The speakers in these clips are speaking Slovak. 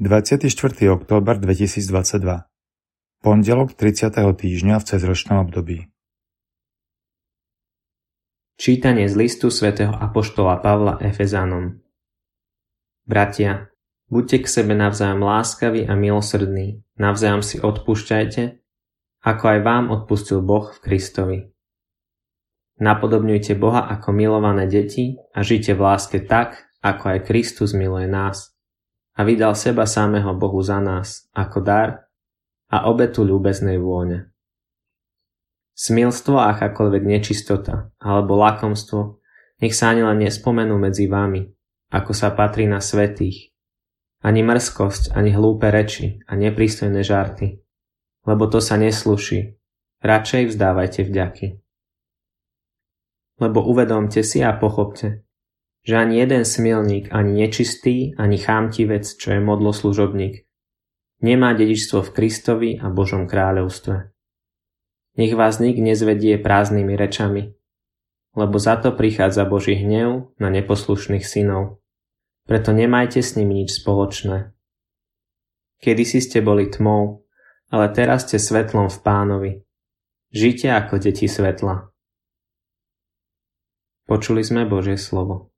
24. október 2022 Pondelok 30. týždňa v cezročnom období Čítanie z listu svätého Apoštola Pavla Efezánom Bratia, buďte k sebe navzájom láskaví a milosrdní, navzájom si odpúšťajte, ako aj vám odpustil Boh v Kristovi. Napodobňujte Boha ako milované deti a žite v láske tak, ako aj Kristus miluje nás a vydal seba samého Bohu za nás ako dar a obetu ľúbeznej vône. Smilstvo a akákoľvek nečistota alebo lakomstvo nech sa ani len nespomenú medzi vami, ako sa patrí na svetých, ani mrzkosť, ani hlúpe reči a neprístojné žarty, lebo to sa nesluší, radšej vzdávajte vďaky. Lebo uvedomte si a pochopte, že ani jeden smilník, ani nečistý, ani chámtivec, čo je modlo služobník, nemá dedičstvo v Kristovi a Božom kráľovstve. Nech vás nik nezvedie prázdnymi rečami, lebo za to prichádza Boží hnev na neposlušných synov. Preto nemajte s nimi nič spoločné. Kedy si ste boli tmou, ale teraz ste svetlom v pánovi. Žite ako deti svetla. Počuli sme Božie slovo.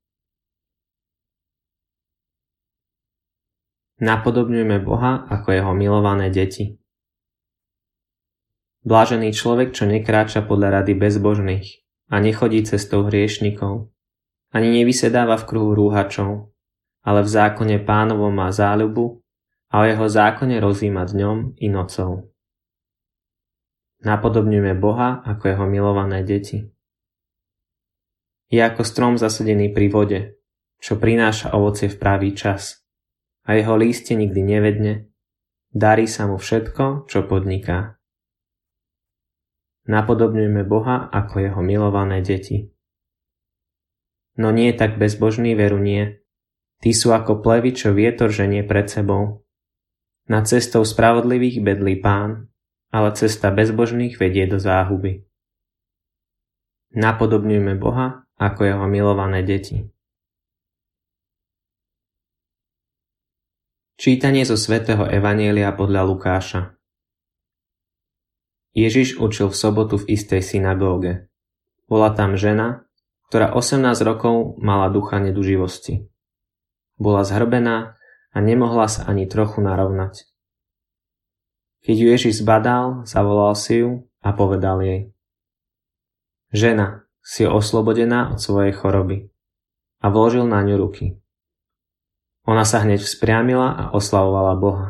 Napodobňujme Boha ako jeho milované deti. Blážený človek, čo nekráča podľa rady bezbožných a nechodí cestou hriešnikov, ani nevysedáva v kruhu rúhačov, ale v zákone pánovom má záľubu a o jeho zákone rozíma dňom i nocou. Napodobňujme Boha ako jeho milované deti. Je ako strom zasadený pri vode, čo prináša ovocie v pravý čas – a jeho lístie nikdy nevedne, darí sa mu všetko, čo podniká. Napodobňujme Boha ako jeho milované deti. No nie tak bezbožný veru nie. Tí sú ako plevy, čo vietor ženie pred sebou. Na cestou spravodlivých bedlí pán, ale cesta bezbožných vedie do záhuby. Napodobňujme Boha ako jeho milované deti. Čítanie zo svätého Evanielia podľa Lukáša Ježiš učil v sobotu v istej synagóge. Bola tam žena, ktorá 18 rokov mala ducha neduživosti. Bola zhrbená a nemohla sa ani trochu narovnať. Keď ju Ježiš zbadal, zavolal si ju a povedal jej Žena, si oslobodená od svojej choroby a vložil na ňu ruky. Ona sa hneď vzpriamila a oslavovala Boha.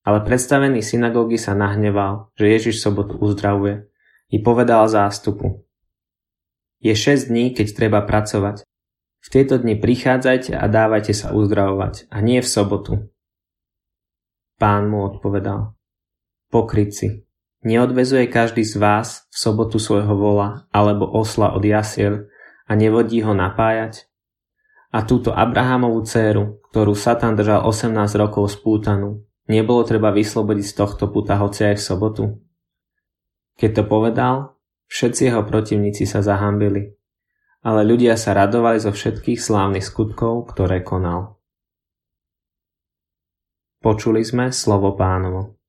Ale predstavený synagógy sa nahneval, že Ježiš sobotu uzdravuje i povedal zástupu. Je 6 dní, keď treba pracovať. V tieto dni prichádzajte a dávajte sa uzdravovať, a nie v sobotu. Pán mu odpovedal. Pokryci, neodvezuje každý z vás v sobotu svojho vola alebo osla od jasiel a nevodí ho napájať? A túto Abrahamovú dceru, ktorú Satan držal 18 rokov spútanú, nebolo treba vyslobodiť z tohto puta hoci aj v sobotu? Keď to povedal, všetci jeho protivníci sa zahambili, ale ľudia sa radovali zo všetkých slávnych skutkov, ktoré konal. Počuli sme slovo pánovo.